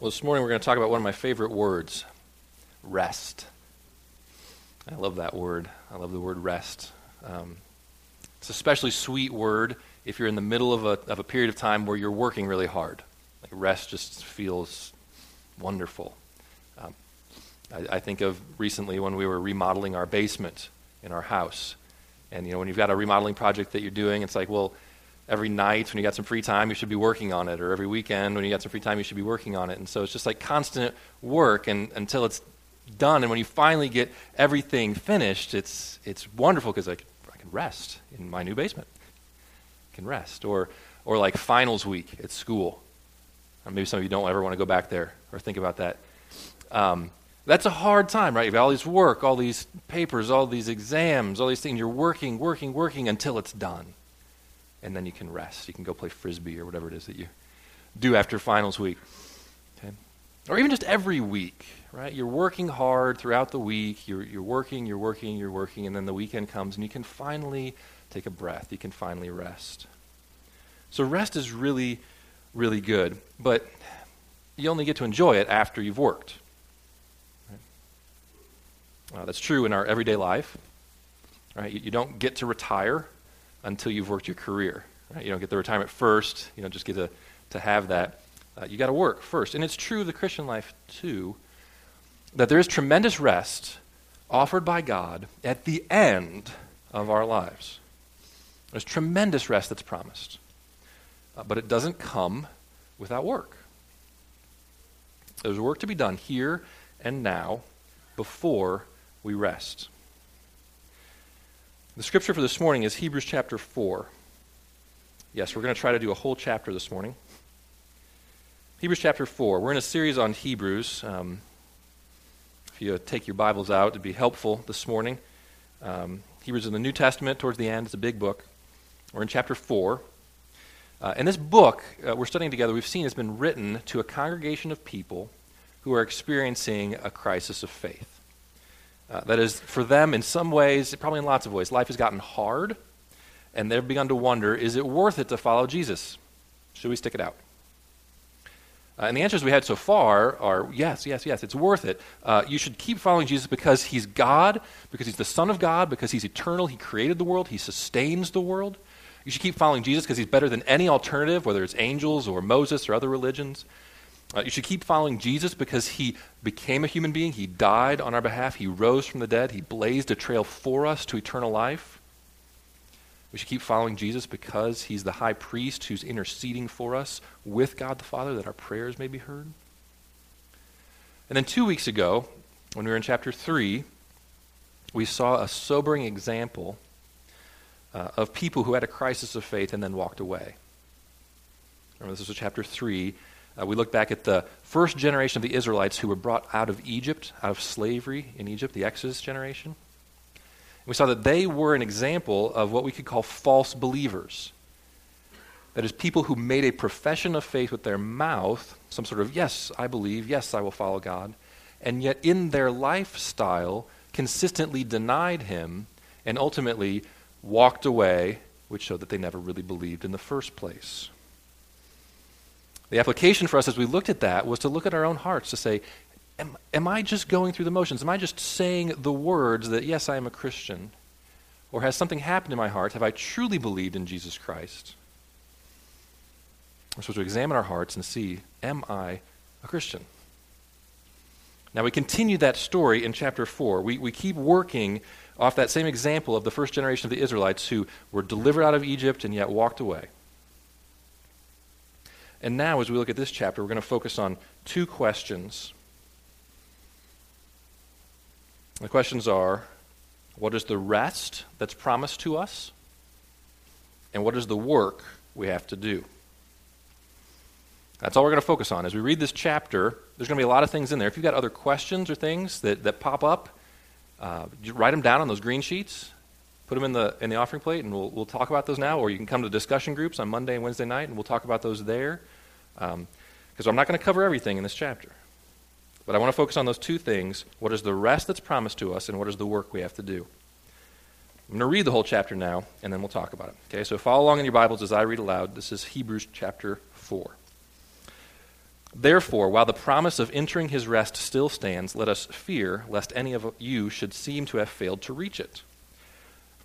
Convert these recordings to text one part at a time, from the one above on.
Well, this morning we're going to talk about one of my favorite words rest. I love that word. I love the word rest. Um, it's a especially sweet word if you're in the middle of a, of a period of time where you're working really hard. Like rest just feels wonderful. Um, I, I think of recently when we were remodeling our basement in our house. And, you know, when you've got a remodeling project that you're doing, it's like, well, every night when you got some free time, you should be working on it, or every weekend when you got some free time, you should be working on it. And so it's just like constant work and, until it's done. And when you finally get everything finished, it's, it's wonderful because I, I can rest in my new basement. I can rest. Or, or like finals week at school. Or maybe some of you don't ever want to go back there or think about that. Um, that's a hard time, right? You've got all this work, all these papers, all these exams, all these things. You're working, working, working until it's done and then you can rest. You can go play frisbee or whatever it is that you do after finals week. Okay? Or even just every week, right? You're working hard throughout the week. You're, you're working, you're working, you're working, and then the weekend comes and you can finally take a breath. You can finally rest. So rest is really, really good, but you only get to enjoy it after you've worked. Right? Uh, that's true in our everyday life. Right? You, you don't get to retire until you've worked your career. Right? You don't get the retirement first. You don't just get to, to have that. Uh, you got to work first. And it's true of the Christian life, too, that there is tremendous rest offered by God at the end of our lives. There's tremendous rest that's promised. Uh, but it doesn't come without work. There's work to be done here and now before we rest. The scripture for this morning is Hebrews chapter 4. Yes, we're going to try to do a whole chapter this morning. Hebrews chapter 4. We're in a series on Hebrews. Um, if you take your Bibles out, it'd be helpful this morning. Um, Hebrews in the New Testament, towards the end, it's a big book. We're in chapter 4. Uh, and this book uh, we're studying together, we've seen, has been written to a congregation of people who are experiencing a crisis of faith. Uh, that is, for them, in some ways, probably in lots of ways, life has gotten hard, and they've begun to wonder is it worth it to follow Jesus? Should we stick it out? Uh, and the answers we had so far are yes, yes, yes, it's worth it. Uh, you should keep following Jesus because he's God, because he's the Son of God, because he's eternal, he created the world, he sustains the world. You should keep following Jesus because he's better than any alternative, whether it's angels or Moses or other religions. Uh, you should keep following Jesus because he became a human being. He died on our behalf. He rose from the dead. He blazed a trail for us to eternal life. We should keep following Jesus because he's the high priest who's interceding for us with God the Father that our prayers may be heard. And then two weeks ago, when we were in chapter 3, we saw a sobering example uh, of people who had a crisis of faith and then walked away. Remember, this was chapter 3. Uh, we look back at the first generation of the Israelites who were brought out of Egypt, out of slavery in Egypt, the Exodus generation. We saw that they were an example of what we could call false believers. That is, people who made a profession of faith with their mouth, some sort of, yes, I believe, yes, I will follow God, and yet in their lifestyle consistently denied Him and ultimately walked away, which showed that they never really believed in the first place. The application for us as we looked at that was to look at our own hearts to say, am, am I just going through the motions? Am I just saying the words that, yes, I am a Christian? Or has something happened in my heart? Have I truly believed in Jesus Christ? We're supposed to examine our hearts and see, am I a Christian? Now, we continue that story in chapter 4. We, we keep working off that same example of the first generation of the Israelites who were delivered out of Egypt and yet walked away. And now, as we look at this chapter, we're going to focus on two questions. The questions are what is the rest that's promised to us? And what is the work we have to do? That's all we're going to focus on. As we read this chapter, there's going to be a lot of things in there. If you've got other questions or things that, that pop up, uh, write them down on those green sheets, put them in the, in the offering plate, and we'll, we'll talk about those now. Or you can come to discussion groups on Monday and Wednesday night, and we'll talk about those there. Because um, I'm not going to cover everything in this chapter. But I want to focus on those two things what is the rest that's promised to us, and what is the work we have to do. I'm going to read the whole chapter now, and then we'll talk about it. Okay, so follow along in your Bibles as I read aloud. This is Hebrews chapter 4. Therefore, while the promise of entering his rest still stands, let us fear lest any of you should seem to have failed to reach it.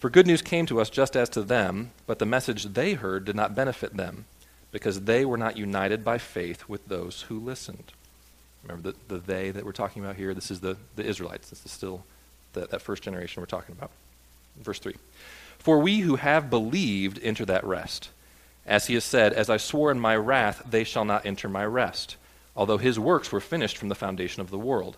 For good news came to us just as to them, but the message they heard did not benefit them, because they were not united by faith with those who listened. Remember the, the they that we're talking about here? This is the, the Israelites. This is still the, that first generation we're talking about. Verse 3 For we who have believed enter that rest. As he has said, As I swore in my wrath, they shall not enter my rest, although his works were finished from the foundation of the world.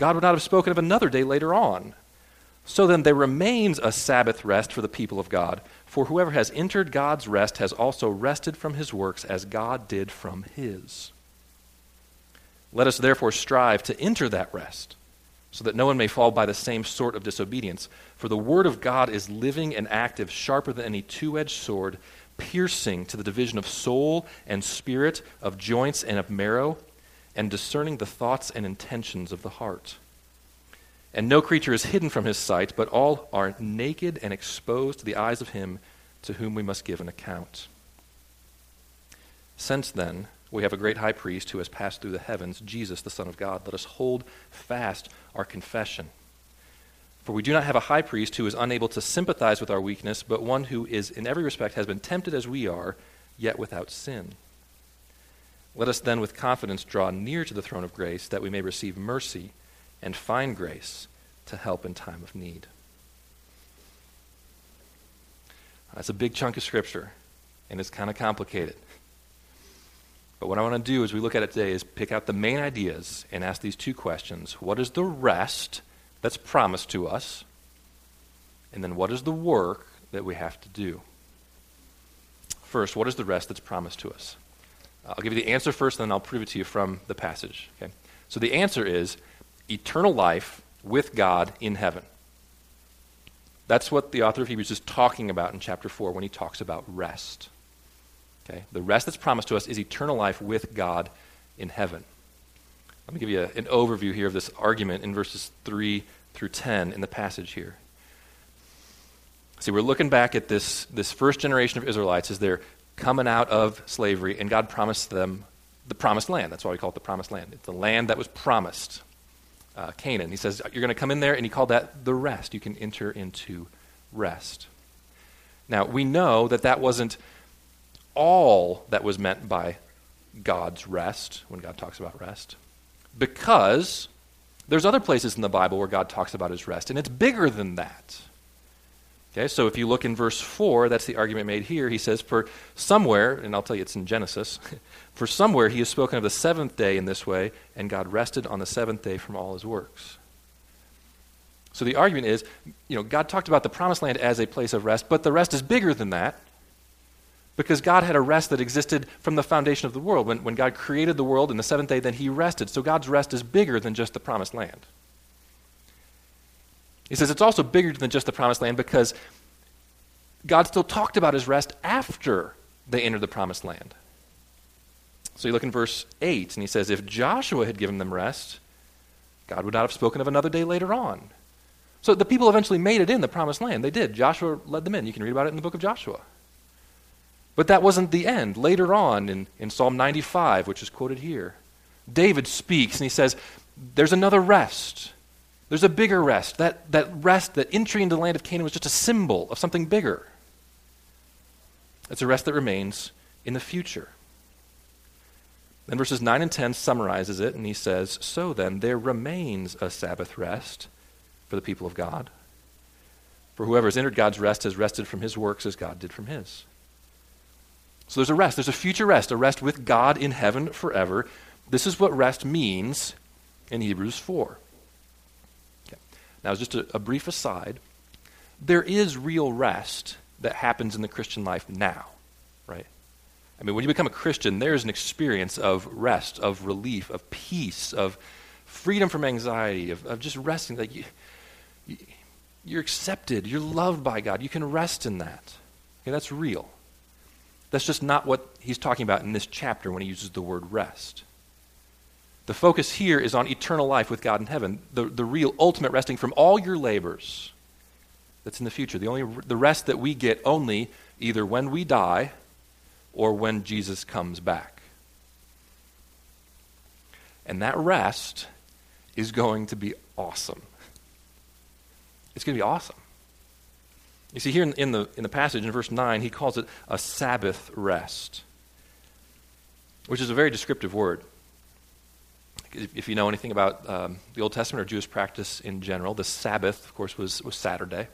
God would not have spoken of another day later on. So then, there remains a Sabbath rest for the people of God. For whoever has entered God's rest has also rested from his works as God did from his. Let us therefore strive to enter that rest, so that no one may fall by the same sort of disobedience. For the word of God is living and active, sharper than any two edged sword piercing to the division of soul and spirit, of joints and of marrow, and discerning the thoughts and intentions of the heart. And no creature is hidden from his sight, but all are naked and exposed to the eyes of him to whom we must give an account. Since then, we have a great high priest who has passed through the heavens, Jesus, the Son of God. Let us hold fast our confession. For we do not have a high priest who is unable to sympathize with our weakness, but one who is in every respect has been tempted as we are, yet without sin. Let us then with confidence draw near to the throne of grace that we may receive mercy and find grace to help in time of need. That's a big chunk of scripture, and it's kind of complicated. But what I want to do as we look at it today is pick out the main ideas and ask these two questions What is the rest that's promised to us? And then what is the work that we have to do? First, what is the rest that's promised to us? Uh, I'll give you the answer first, and then I'll prove it to you from the passage. Okay? So the answer is eternal life with God in heaven. That's what the author of Hebrews is talking about in chapter 4 when he talks about rest. Okay? The rest that's promised to us is eternal life with God in heaven. Let me give you a, an overview here of this argument in verses 3 through 10 in the passage here. See, we're looking back at this, this first generation of Israelites as they're coming out of slavery, and God promised them the promised land. That's why we call it the promised land. It's the land that was promised, uh, Canaan. He says, You're going to come in there, and he called that the rest. You can enter into rest. Now, we know that that wasn't all that was meant by God's rest when God talks about rest because there's other places in the Bible where God talks about his rest, and it's bigger than that. Okay, so if you look in verse 4, that's the argument made here. He says, For somewhere, and I'll tell you it's in Genesis, for somewhere he has spoken of the seventh day in this way, and God rested on the seventh day from all his works. So the argument is, you know, God talked about the promised land as a place of rest, but the rest is bigger than that because God had a rest that existed from the foundation of the world. When, when God created the world in the seventh day, then he rested. So God's rest is bigger than just the promised land. He says it's also bigger than just the promised land because God still talked about his rest after they entered the promised land. So you look in verse 8, and he says, If Joshua had given them rest, God would not have spoken of another day later on. So the people eventually made it in the promised land. They did. Joshua led them in. You can read about it in the book of Joshua. But that wasn't the end. Later on in, in Psalm 95, which is quoted here, David speaks and he says, There's another rest. There's a bigger rest. That, that rest, that entry into the land of Canaan was just a symbol of something bigger. It's a rest that remains in the future. Then verses 9 and 10 summarizes it, and he says, So then, there remains a Sabbath rest for the people of God. For whoever has entered God's rest has rested from his works as God did from his. So there's a rest. There's a future rest, a rest with God in heaven forever. This is what rest means in Hebrews 4. Now, just a, a brief aside there is real rest that happens in the Christian life now, right? I mean, when you become a Christian, there's an experience of rest, of relief, of peace, of freedom from anxiety, of, of just resting. Like you, you, you're accepted, you're loved by God. You can rest in that. Okay, that's real. That's just not what he's talking about in this chapter when he uses the word rest. The focus here is on eternal life with God in heaven, the, the real ultimate resting from all your labors that's in the future. The, only, the rest that we get only either when we die or when Jesus comes back. And that rest is going to be awesome. It's going to be awesome. You see, here in, in, the, in the passage in verse 9, he calls it a Sabbath rest, which is a very descriptive word. If you know anything about um, the Old Testament or Jewish practice in general, the Sabbath, of course, was, was Saturday.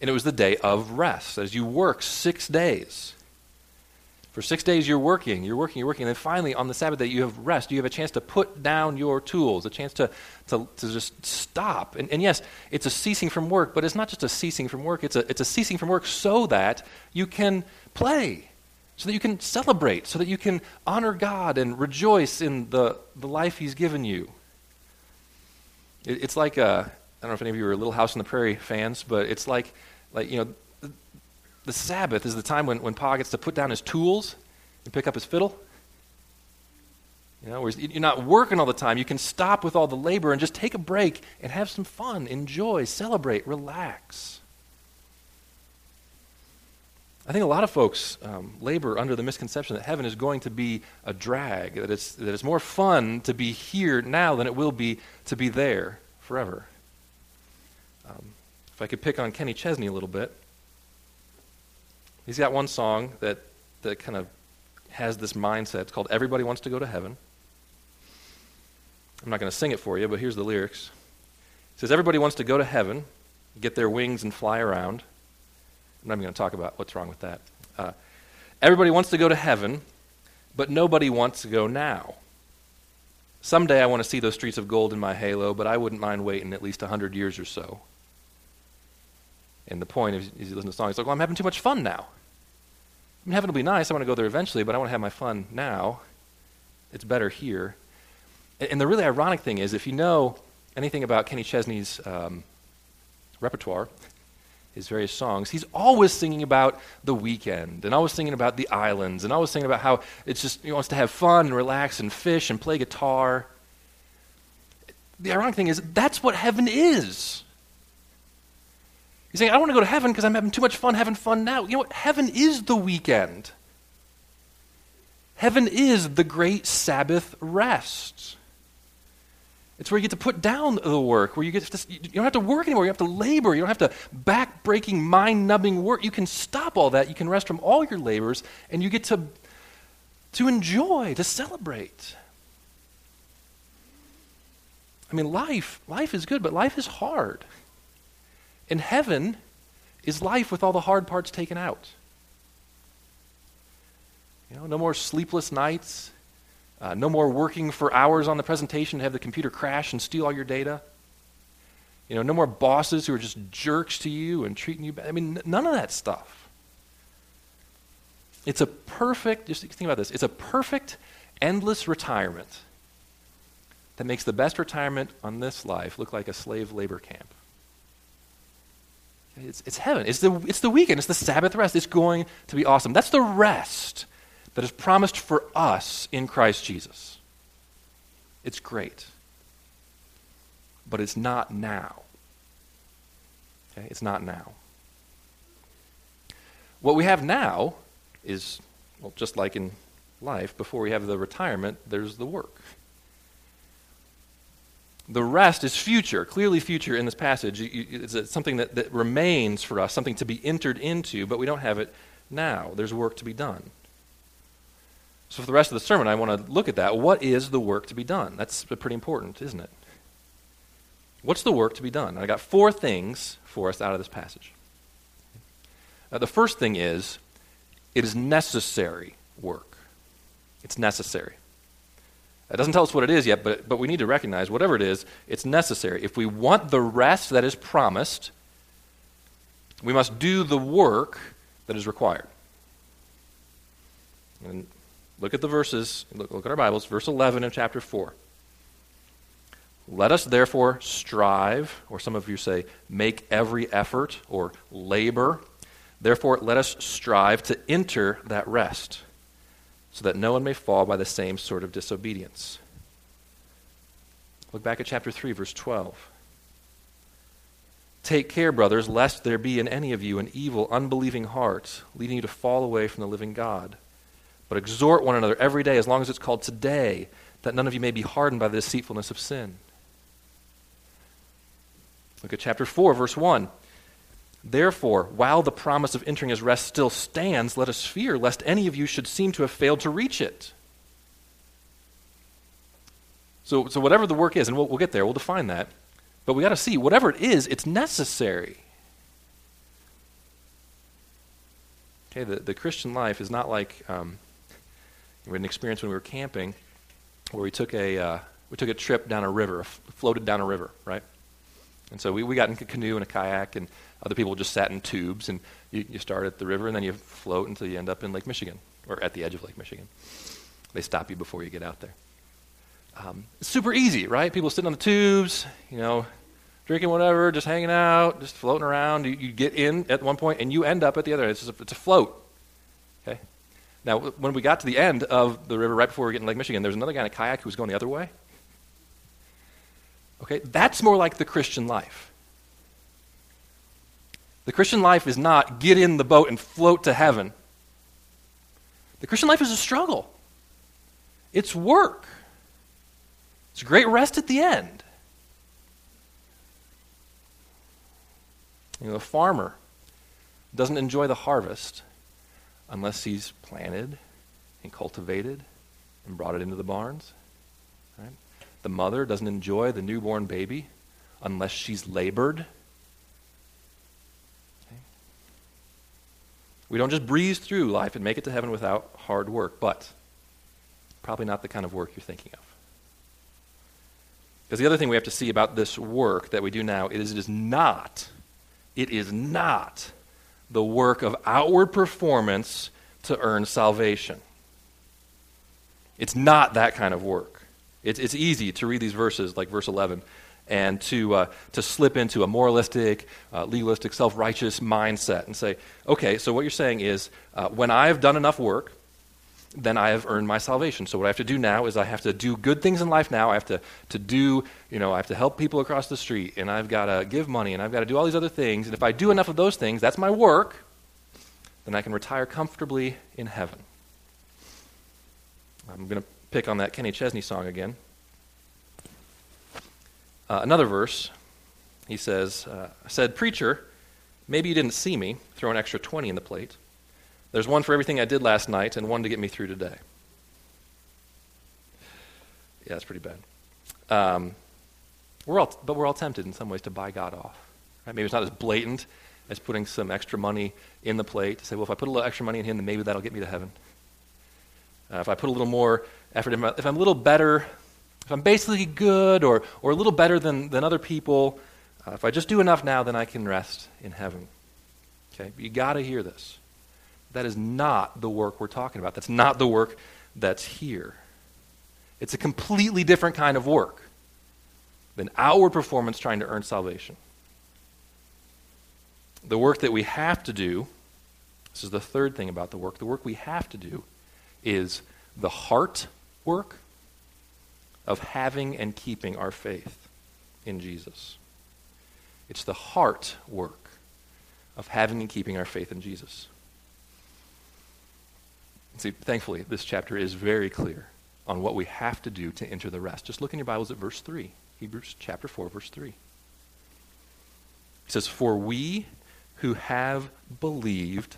And it was the day of rest. As you work six days, for six days you're working, you're working, you're working. And then finally, on the Sabbath day, you have rest. You have a chance to put down your tools, a chance to, to, to just stop. And, and yes, it's a ceasing from work, but it's not just a ceasing from work, it's a, it's a ceasing from work so that you can play, so that you can celebrate, so that you can honor God and rejoice in the, the life He's given you. It, it's like, uh, I don't know if any of you are Little House on the Prairie fans, but it's like, like you know, the Sabbath is the time when, when Pa gets to put down his tools and pick up his fiddle. You know, you're not working all the time. You can stop with all the labor and just take a break and have some fun, enjoy, celebrate, relax. I think a lot of folks um, labor under the misconception that heaven is going to be a drag, that it's, that it's more fun to be here now than it will be to be there forever. Um, if I could pick on Kenny Chesney a little bit, He's got one song that, that kind of has this mindset. It's called Everybody Wants to Go to Heaven. I'm not going to sing it for you, but here's the lyrics. It says, Everybody wants to go to heaven, get their wings and fly around. I'm not even going to talk about what's wrong with that. Uh, everybody wants to go to heaven, but nobody wants to go now. Someday I want to see those streets of gold in my halo, but I wouldn't mind waiting at least 100 years or so. And the point is, you listen to the song, he's like, well, I'm having too much fun now. I mean, heaven will be nice. I want to go there eventually, but I want to have my fun now. It's better here. And, and the really ironic thing is, if you know anything about Kenny Chesney's um, repertoire, his various songs, he's always singing about the weekend and always singing about the islands and always singing about how it's just he wants to have fun and relax and fish and play guitar. The ironic thing is that's what heaven is. He's saying, I don't want to go to heaven because I'm having too much fun having fun now. You know what? Heaven is the weekend. Heaven is the great Sabbath rest. It's where you get to put down the work, where you get to, you don't have to work anymore. You have to labor. You don't have to back-breaking, mind-numbing work. You can stop all that. You can rest from all your labors, and you get to, to enjoy, to celebrate. I mean, life, life is good, but life is hard. In heaven is life with all the hard parts taken out. You know, no more sleepless nights, uh, no more working for hours on the presentation to have the computer crash and steal all your data. You know, no more bosses who are just jerks to you and treating you bad. I mean, n- none of that stuff. It's a perfect, just think about this, it's a perfect, endless retirement that makes the best retirement on this life look like a slave labor camp. It's, it's heaven. It's the, it's the weekend. It's the Sabbath rest. It's going to be awesome. That's the rest that is promised for us in Christ Jesus. It's great. But it's not now. Okay? It's not now. What we have now is, well, just like in life, before we have the retirement, there's the work. The rest is future, clearly future in this passage. It's something that, that remains for us, something to be entered into, but we don't have it now. There's work to be done. So, for the rest of the sermon, I want to look at that. What is the work to be done? That's pretty important, isn't it? What's the work to be done? I got four things for us out of this passage. Now, the first thing is it is necessary work. It's necessary. It doesn't tell us what it is yet, but, but we need to recognize whatever it is, it's necessary. If we want the rest that is promised, we must do the work that is required. And look at the verses, look, look at our Bibles, verse 11 of chapter 4. Let us therefore strive, or some of you say, make every effort or labor. Therefore, let us strive to enter that rest, so that no one may fall by the same sort of disobedience. Look back at chapter 3, verse 12. Take care, brothers, lest there be in any of you an evil, unbelieving heart, leading you to fall away from the living God. But exhort one another every day, as long as it's called today, that none of you may be hardened by the deceitfulness of sin. Look at chapter 4, verse 1. Therefore, while the promise of entering his rest still stands, let us fear lest any of you should seem to have failed to reach it. So, so whatever the work is, and we'll, we'll get there, we'll define that. But we got to see, whatever it is, it's necessary. Okay, the, the Christian life is not like um, we had an experience when we were camping where we took a, uh, we took a trip down a river, floated down a river, right? And so we, we got in a canoe and a kayak, and other people just sat in tubes, and you, you start at the river, and then you float until you end up in Lake Michigan, or at the edge of Lake Michigan. They stop you before you get out there. Um, super easy, right? People sitting on the tubes, you know, drinking whatever, just hanging out, just floating around. You, you get in at one point and you end up at the other. It's, a, it's a float. Okay? Now, when we got to the end of the river, right before we get in Lake Michigan, there's another guy in a kayak who was going the other way. Okay? That's more like the Christian life. The Christian life is not get in the boat and float to heaven. The Christian life is a struggle. It's work. It's great rest at the end. You know, a farmer doesn't enjoy the harvest unless he's planted and cultivated and brought it into the barns. Right? The mother doesn't enjoy the newborn baby unless she's labored. Okay? We don't just breeze through life and make it to heaven without hard work, but probably not the kind of work you're thinking of. Because the other thing we have to see about this work that we do now is it is not, it is not the work of outward performance to earn salvation. It's not that kind of work. It's, it's easy to read these verses, like verse 11, and to, uh, to slip into a moralistic, uh, legalistic, self righteous mindset and say, okay, so what you're saying is uh, when I've done enough work, then I have earned my salvation. So what I have to do now is I have to do good things in life now. I have to, to do, you know, I have to help people across the street, and I've got to give money, and I've got to do all these other things. And if I do enough of those things, that's my work, then I can retire comfortably in heaven. I'm going to pick on that Kenny Chesney song again. Uh, another verse, he says, uh, said, Preacher, maybe you didn't see me throw an extra 20 in the plate. There's one for everything I did last night and one to get me through today. Yeah, that's pretty bad. Um, we're all, but we're all tempted in some ways to buy God off. Right? Maybe it's not as blatant as putting some extra money in the plate to say, well, if I put a little extra money in Him, then maybe that'll get me to heaven. Uh, if I put a little more effort in, if I'm a little better, if I'm basically good or, or a little better than, than other people, uh, if I just do enough now, then I can rest in heaven. Okay, you got to hear this. That is not the work we're talking about. That's not the work that's here. It's a completely different kind of work than outward performance trying to earn salvation. The work that we have to do, this is the third thing about the work, the work we have to do is the heart work of having and keeping our faith in Jesus. It's the heart work of having and keeping our faith in Jesus. See, thankfully, this chapter is very clear on what we have to do to enter the rest. Just look in your Bibles at verse 3. Hebrews chapter 4, verse 3. It says, For we who have believed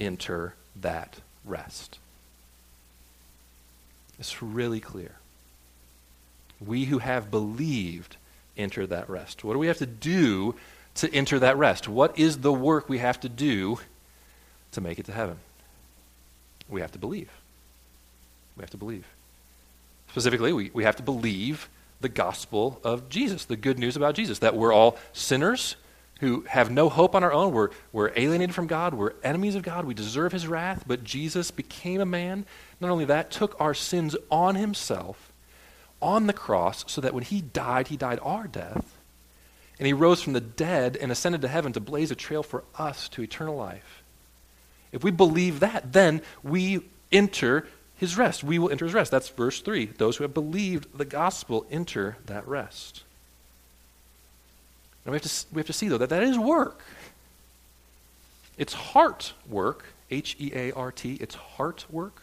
enter that rest. It's really clear. We who have believed enter that rest. What do we have to do to enter that rest? What is the work we have to do to make it to heaven? We have to believe. We have to believe. Specifically, we, we have to believe the gospel of Jesus, the good news about Jesus, that we're all sinners who have no hope on our own. We're, we're alienated from God. We're enemies of God. We deserve his wrath. But Jesus became a man. Not only that, took our sins on himself on the cross so that when he died, he died our death. And he rose from the dead and ascended to heaven to blaze a trail for us to eternal life. If we believe that, then we enter his rest. We will enter his rest. That's verse 3. Those who have believed the gospel enter that rest. Now we have to, we have to see, though, that that is work. It's heart work, H E A R T. It's heart work.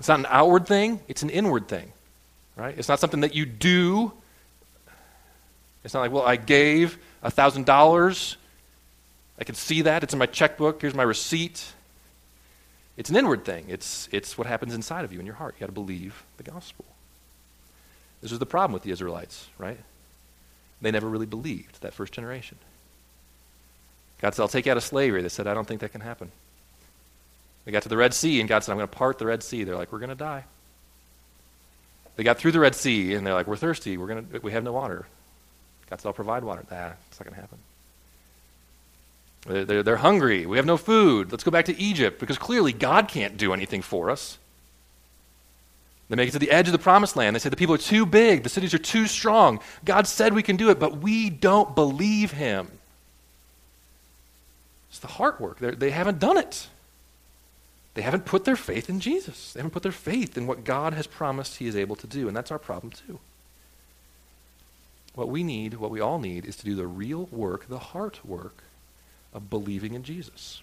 It's not an outward thing, it's an inward thing, right? It's not something that you do. It's not like, well, I gave $1,000. I can see that. It's in my checkbook. Here's my receipt. It's an inward thing. It's, it's what happens inside of you in your heart. You got to believe the gospel. This was the problem with the Israelites, right? They never really believed, that first generation. God said, I'll take you out of slavery. They said, I don't think that can happen. They got to the Red Sea, and God said, I'm going to part the Red Sea. They're like, we're going to die. They got through the Red Sea, and they're like, we're thirsty. We're gonna, we have no water. God said, I'll provide water. Nah, it's not going to happen. They're, they're, hungry. We have no food. Let's go back to Egypt, because clearly God can't do anything for us. They make it to the edge of the promised land. They say the people are too big, the cities are too strong. God said we can do it, but we don't believe him. It's the heart work. They're, they have not done it. They haven't put their faith in Jesus. They haven't put their faith in what God has promised He is able to do. And that's our problem, too. What we need, what we all need, is to do the real work, the heart work of believing in Jesus.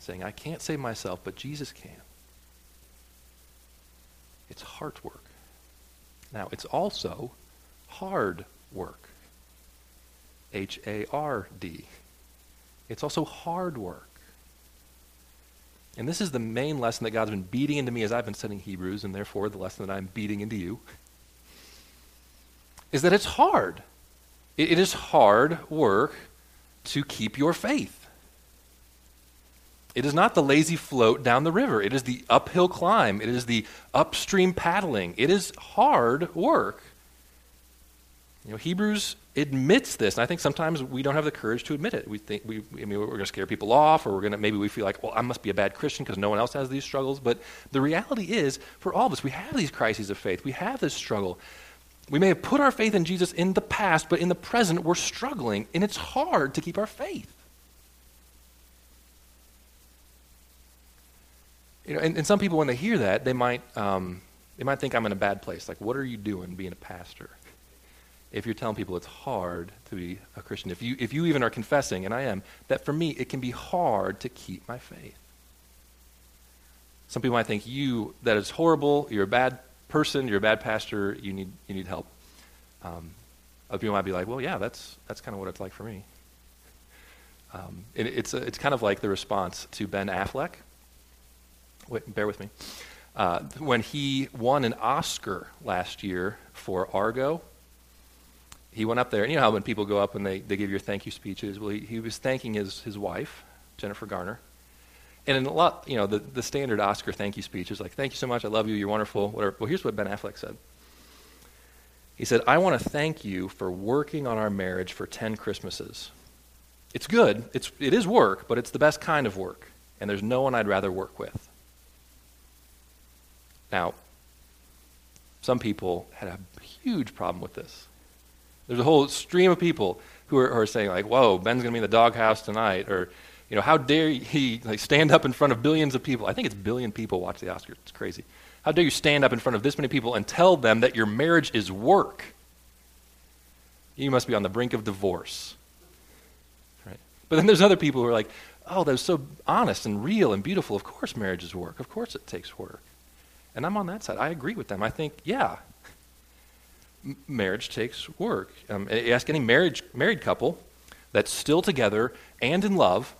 Saying, I can't save myself, but Jesus can. It's heart work. Now, it's also hard work. H A R D. It's also hard work. And this is the main lesson that God's been beating into me as I've been studying Hebrews, and therefore the lesson that I'm beating into you, is that it's hard. it, it is hard work to keep your faith. It is not the lazy float down the river. It is the uphill climb. It is the upstream paddling. It is hard work. You know, Hebrews admits this, and I think sometimes we don't have the courage to admit it. We think we, I mean, we're going to scare people off, or we're going to maybe we feel like, well, I must be a bad Christian because no one else has these struggles. But the reality is, for all of us, we have these crises of faith. We have this struggle. We may have put our faith in Jesus in the past, but in the present, we're struggling, and it's hard to keep our faith. You know, and, and some people, when they hear that, they might um, they might think I'm in a bad place. Like, what are you doing being a pastor? if you're telling people it's hard to be a Christian, if you, if you even are confessing, and I am, that for me it can be hard to keep my faith. Some people might think you that is horrible, you're a bad person, you're a bad pastor, you need, you need help. Um, other people might be like, well, yeah, that's, that's kind of what it's like for me. Um, it, it's, a, it's kind of like the response to Ben Affleck. Wait, bear with me. Uh, when he won an Oscar last year for Argo, he went up there. And you know how when people go up and they, they give your thank you speeches? Well, he, he was thanking his, his wife, Jennifer Garner. And in a lot, you know, the, the standard Oscar thank you speech is like, thank you so much, I love you, you're wonderful, whatever. Well, here's what Ben Affleck said. He said, I want to thank you for working on our marriage for 10 Christmases. It's good, it's, it is work, but it's the best kind of work, and there's no one I'd rather work with. Now, some people had a huge problem with this. There's a whole stream of people who are, who are saying, like, whoa, Ben's going to be in the doghouse tonight. Or, you know, how dare he like, stand up in front of billions of people? I think it's billion people watch the Oscars. It's crazy. How dare you stand up in front of this many people and tell them that your marriage is work? You must be on the brink of divorce. Right? But then there's other people who are like, oh, that was so honest and real and beautiful. Of course marriage is work. Of course it takes work. And I'm on that side. I agree with them. I think, yeah, marriage takes work. Um, ask any marriage, married couple that's still together and in love,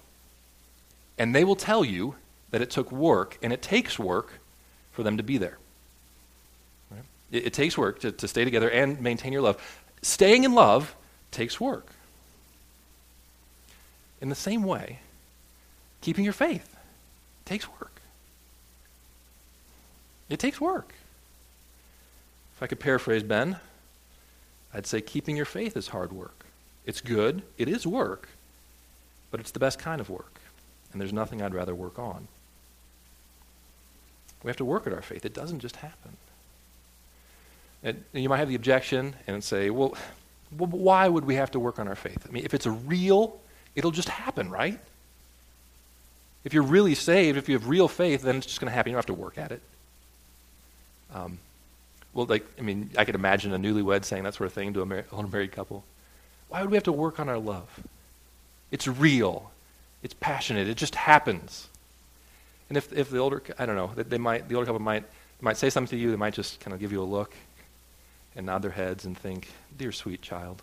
and they will tell you that it took work, and it takes work for them to be there. Right? It, it, takes work to, to stay together and maintain your love. Staying in love takes work. In the same way, keeping your faith takes work. It takes work. If I could paraphrase Ben, I'd say keeping your faith is hard work. It's good, it is work, but it's the best kind of work. And there's nothing I'd rather work on. We have to work at our faith. It doesn't just happen. And, you might have the objection and say, well, why would we have to work on our faith? I mean, if it's real, it'll just happen, right? If you're really saved, if you have real faith, then it's just going to happen. You don't have to work at it. Um, well, like, I mean, I could imagine a newlywed saying that sort of thing to a, mar- a married couple. Why would we have to work on our love? It's real. It's passionate. It just happens. And if, if the older, I don't know, they might, the older couple might, might say something to you, they might just kind of give you a look and nod their heads and think, dear sweet child.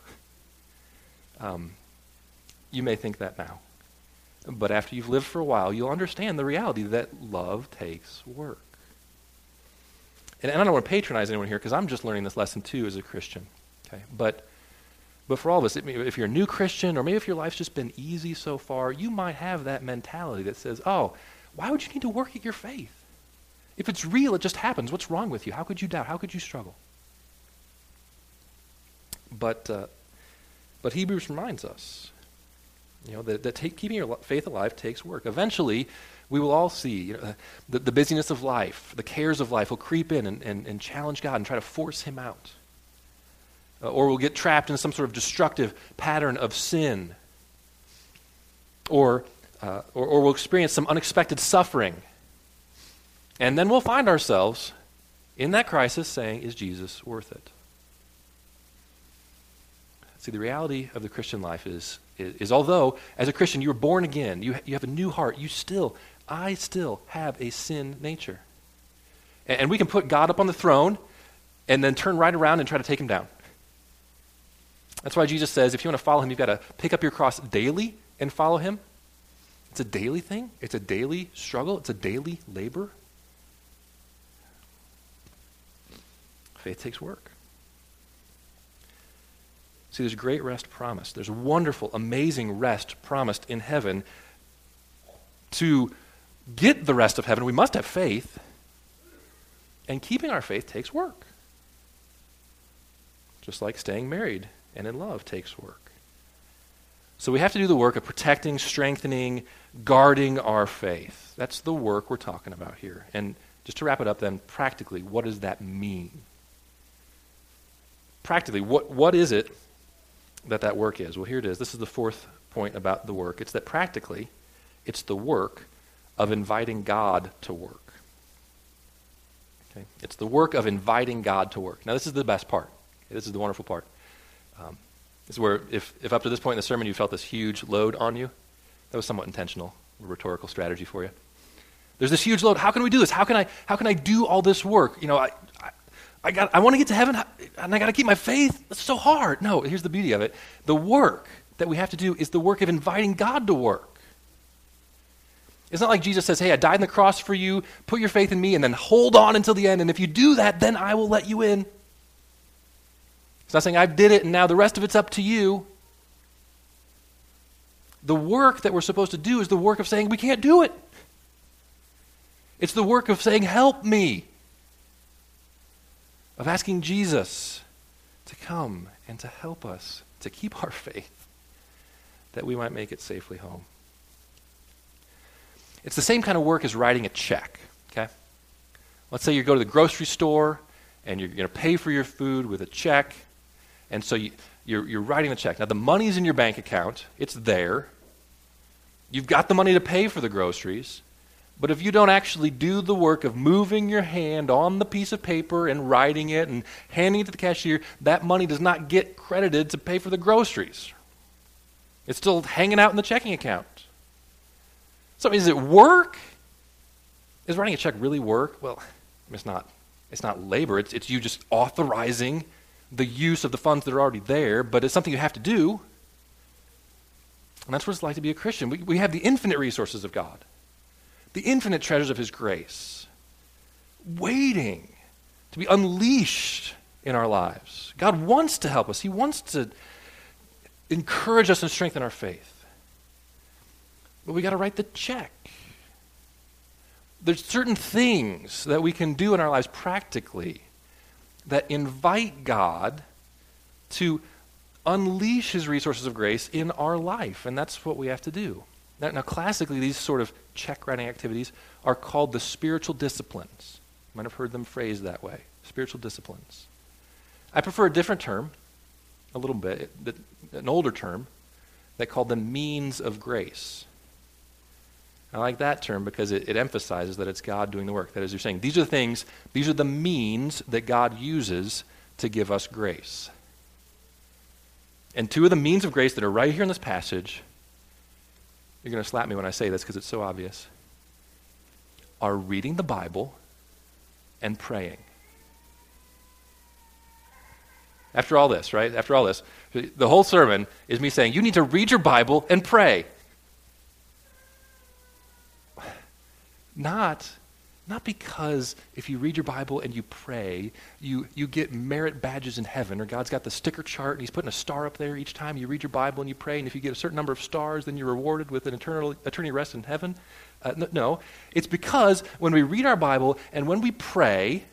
Um, you may think that now. But after you've lived for a while, you'll understand the reality that love takes work. And, and I don't want to patronize anyone here because I'm just learning this lesson too as a Christian. Okay? But, but for all of us, if you're a new Christian or maybe if your life's just been easy so far, you might have that mentality that says, oh, why would you need to work at your faith? If it's real, it just happens. What's wrong with you? How could you doubt? How could you struggle? But, uh, but Hebrews reminds us, you know, that, that take, keeping your faith alive takes work. Eventually, we will all see you know, the, the busyness of life, the cares of life will creep in and, and, and challenge God and try to force him out. Uh, or we'll get trapped in some sort of destructive pattern of sin. Or, uh, or, or we'll experience some unexpected suffering. And then we'll find ourselves in that crisis saying, Is Jesus worth it? See, the reality of the Christian life is, is, is, although, as a Christian, you were born again, you, you have a new heart, you still, I still have a sin nature. And, and we can put God up on the throne and then turn right around and try to take him down. That's why Jesus says if you want to follow him, you've got to pick up your cross daily and follow him. It's a daily thing, it's a daily struggle, it's a daily labor. Faith takes work. See, there's great rest promised. There's wonderful, amazing rest promised in heaven. To get the rest of heaven, we must have faith. And keeping our faith takes work. Just like staying married and in love takes work. So we have to do the work of protecting, strengthening, guarding our faith. That's the work we're talking about here. And just to wrap it up, then, practically, what does that mean? Practically, what, what is it that that work is? Well, here it is. This is the fourth point about the work. It's that practically, it's the work of inviting God to work. Okay? It's the work of inviting God to work. Now, this is the best part. This is the wonderful part. Um, this is where, if, if up to this point in the sermon you felt this huge load on you, that was somewhat intentional, a rhetorical strategy for you. There's this huge load. How can we do this? How can I, how can I do all this work? You know, I, I, got, I want to get to heaven and I got to keep my faith. It's so hard. No, here's the beauty of it. The work that we have to do is the work of inviting God to work. It's not like Jesus says, Hey, I died on the cross for you, put your faith in me, and then hold on until the end. And if you do that, then I will let you in. It's not saying I did it and now the rest of it's up to you. The work that we're supposed to do is the work of saying we can't do it. It's the work of saying, Help me of asking Jesus to come and to help us to keep our faith that we might make it safely home. It's the same kind of work as writing a check, okay? Let's say you go to the grocery store and you're going to pay for your food with a check, and so you, you're, you're writing the check. Now, the money's in your bank account, it's there. You've got the money to pay for the groceries, but if you don't actually do the work of moving your hand on the piece of paper and writing it and handing it to the cashier, that money does not get credited to pay for the groceries. It's still hanging out in the checking account. So, is it work? Is writing a check really work? Well, it's not. It's not labor. It's, it's you just authorizing the use of the funds that are already there, but it's something you have to do. And that's what it's like to be a Christian. We, we have the infinite resources of God the infinite treasures of His grace, waiting to be unleashed in our lives. God wants to help us, He wants to encourage us and strengthen our faith. But we got to write the check. There's certain things that we can do in our lives practically that invite God to unleash his resources of grace in our life. And that's what we have to do. Now, now, classically, these sort of check writing activities are called the spiritual disciplines. You might have heard them phrased that way spiritual disciplines. I prefer a different term, a little bit, an older term, that called them means of grace. I like that term because it, it, emphasizes that it's God doing the work. That is, you're saying these are the things, these are the means that God uses to give us grace. And two of the means of grace that are right here in this passage, you're going to slap me when I say this because it's so obvious, are reading the Bible and praying. After all this, right? After all this, the whole sermon is me saying, you need to read your Bible and pray. Not, not because if you read your Bible and you pray, you, you get merit badges in heaven, or God's got the sticker chart and He's putting a star up there each time you read your Bible and you pray, and if you get a certain number of stars, then you're rewarded with an eternal, eternity rest in heaven. Uh, no, no, it's because when we read our Bible and when we pray,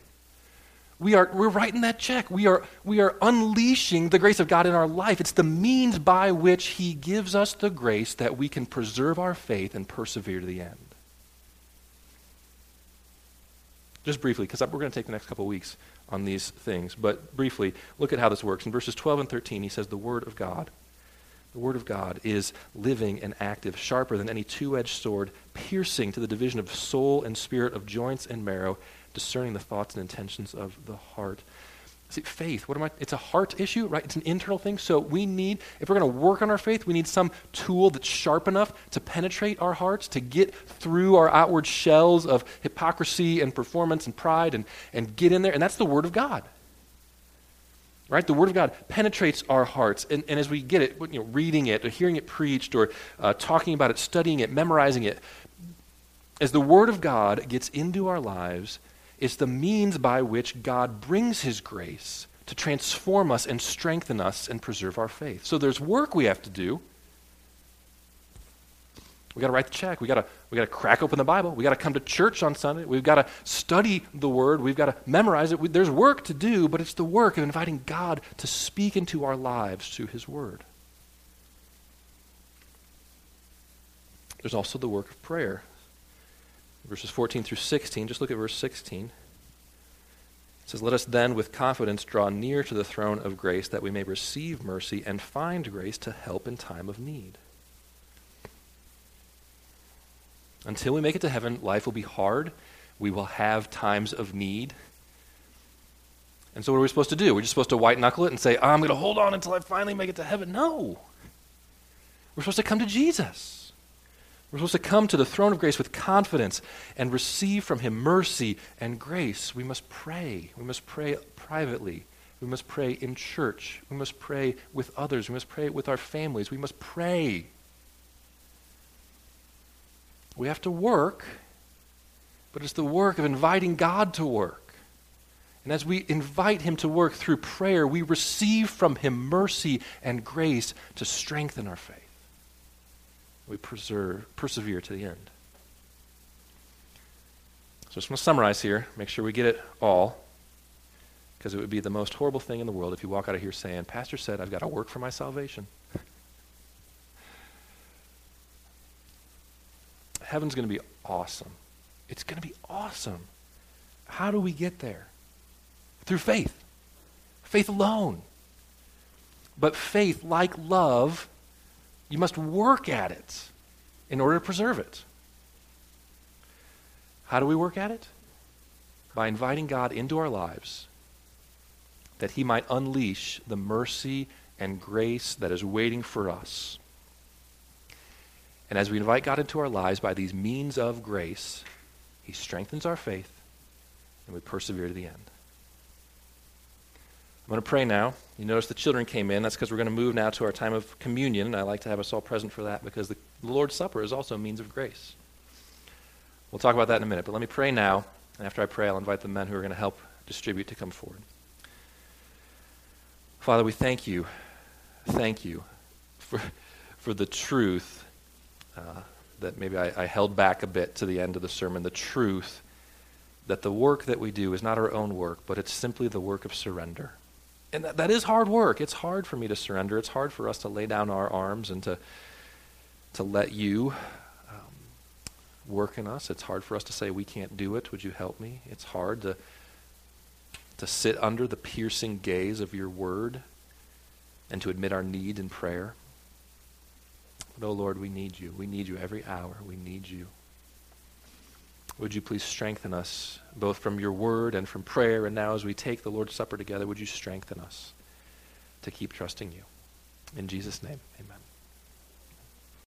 we are we're writing that check. We are we are unleashing the grace of God in our life. It's the means by which He gives us the grace that we can preserve our faith and persevere to the end. Just briefly, because we're going to take the next couple weeks on these things, but briefly, look at how this works. In verses 12 and 13, he says, The Word of God. The Word of God is living and active, sharper than any two edged sword, piercing to the division of soul and spirit, of joints and marrow, discerning the thoughts and intentions of the heart. See, faith, what am I? It's a heart issue, right? It's an internal thing. So we need, if we're going to work on our faith, we need some tool that's sharp enough to penetrate our hearts, to get through our outward shells of hypocrisy and performance and pride and, and get in there. And that's the Word of God. Right? The Word of God penetrates our hearts. And, and as we get it, you know, reading it, or hearing it preached, or uh, talking about it, studying it, memorizing it, as the Word of God gets into our lives, is the means by which God brings His grace to transform us and strengthen us and preserve our faith. So there's work we have to do. We got to write the check. We got to we got to crack open the Bible. We got to come to church on Sunday. We've got to study the Word. We've got to memorize it. We, there's work to do, but it's the work of inviting God to speak into our lives through His Word. There's also the work of prayer verses 14 through 16. Just look at verse 16. It says, Let us then with confidence draw near to the throne of grace that we may receive mercy and find grace to help in time of need. Until we make it to heaven, life will be hard. We will have times of need. And so, what are we supposed to do? We're just supposed to white knuckle it and say, I'm going to hold on until I finally make it to heaven. No. We're supposed to come to Jesus. We're supposed to come to the throne of grace with confidence and receive from Him mercy and grace. We must pray. We must pray privately. We must pray in church. We must pray with others. We must pray with our families. We must pray. We have to work, but it's the work of inviting God to work. And as we invite Him to work through prayer, we receive from Him mercy and grace to strengthen our faith we preserve, persevere to the end. So I just want to summarize here, make sure we get it all, because it would be the most horrible thing in the world if you walk out of here saying, Pastor said I've got to work for my salvation. Heaven's going to be awesome. It's going to be awesome. How do we get there? Through faith. Faith alone. But faith, like love, you must work at it in order to preserve it. How do we work at it? By inviting God into our lives that He might unleash the mercy and grace that is waiting for us. And as we invite God into our lives by these means of grace, He strengthens our faith and we persevere to the end. I'm going to pray now. You notice the children came in. That's because we're going to move now to our time of communion, and I like to have us all present for that because the Lord's Supper is also a means of grace. We'll talk about that in a minute, but let me pray now, and after I pray, I'll invite the men who are going to help distribute to come forward. Father, we thank you, thank you for, for the truth uh, that maybe I, I held back a bit to the end of the sermon, the truth that the work that we do is not our own work, but it's simply the work of surrender and that, that is hard work. It's hard for me to surrender. It's hard for us to lay down our arms and to, to let you um, work in us. It's hard for us to say, We can't do it. Would you help me? It's hard to, to sit under the piercing gaze of your word and to admit our need in prayer. But, oh Lord, we need you. We need you every hour. We need you. Would you please strengthen us, both from your word and from prayer, and now as we take the Lord's Supper together, would you strengthen us to keep trusting you? In Jesus' name, amen.